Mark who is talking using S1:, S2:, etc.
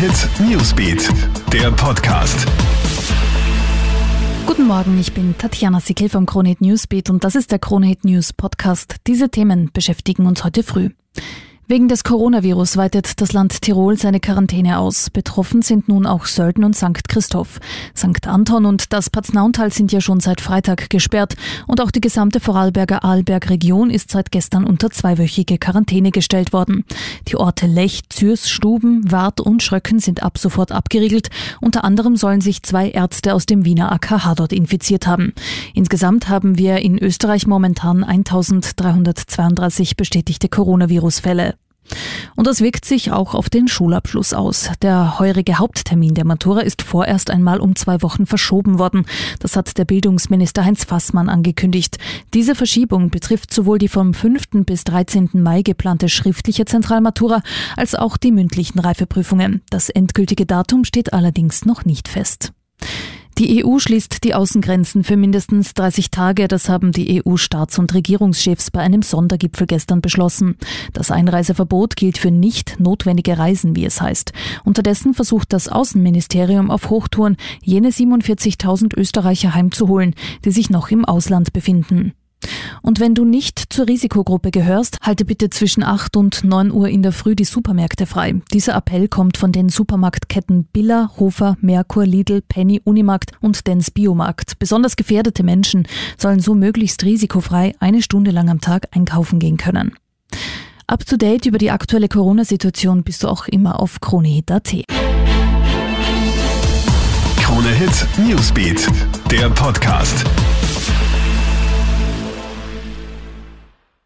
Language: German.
S1: Hit Newsbeat, der Podcast.
S2: Guten Morgen, ich bin Tatjana Sickel vom Kronehit Newsbeat und das ist der Kronehit News Podcast. Diese Themen beschäftigen uns heute früh. Wegen des Coronavirus weitet das Land Tirol seine Quarantäne aus. Betroffen sind nun auch Sölden und St. Christoph. St. Anton und das Paznauntal sind ja schon seit Freitag gesperrt und auch die gesamte Vorarlberger Arlberg-Region ist seit gestern unter zweiwöchige Quarantäne gestellt worden. Die Orte Lech, Zürs, Stuben, Wart und Schröcken sind ab sofort abgeriegelt. Unter anderem sollen sich zwei Ärzte aus dem Wiener AKH dort infiziert haben. Insgesamt haben wir in Österreich momentan 1332 bestätigte Coronavirus-Fälle. Und das wirkt sich auch auf den Schulabschluss aus. Der heurige Haupttermin der Matura ist vorerst einmal um zwei Wochen verschoben worden. Das hat der Bildungsminister Heinz Fassmann angekündigt. Diese Verschiebung betrifft sowohl die vom 5. bis 13. Mai geplante schriftliche Zentralmatura als auch die mündlichen Reifeprüfungen. Das endgültige Datum steht allerdings noch nicht fest. Die EU schließt die Außengrenzen für mindestens 30 Tage. Das haben die EU-Staats- und Regierungschefs bei einem Sondergipfel gestern beschlossen. Das Einreiseverbot gilt für nicht notwendige Reisen, wie es heißt. Unterdessen versucht das Außenministerium auf Hochtouren, jene 47.000 Österreicher heimzuholen, die sich noch im Ausland befinden. Und wenn du nicht zur Risikogruppe gehörst, halte bitte zwischen 8 und 9 Uhr in der Früh die Supermärkte frei. Dieser Appell kommt von den Supermarktketten Billa, Hofer, Merkur, Lidl, Penny, Unimarkt und Dens Biomarkt. Besonders gefährdete Menschen sollen so möglichst risikofrei eine Stunde lang am Tag einkaufen gehen können. Up to date über die aktuelle Corona-Situation bist du auch immer auf kronehit.at.
S1: Krone Hit Newsbeat, der Podcast.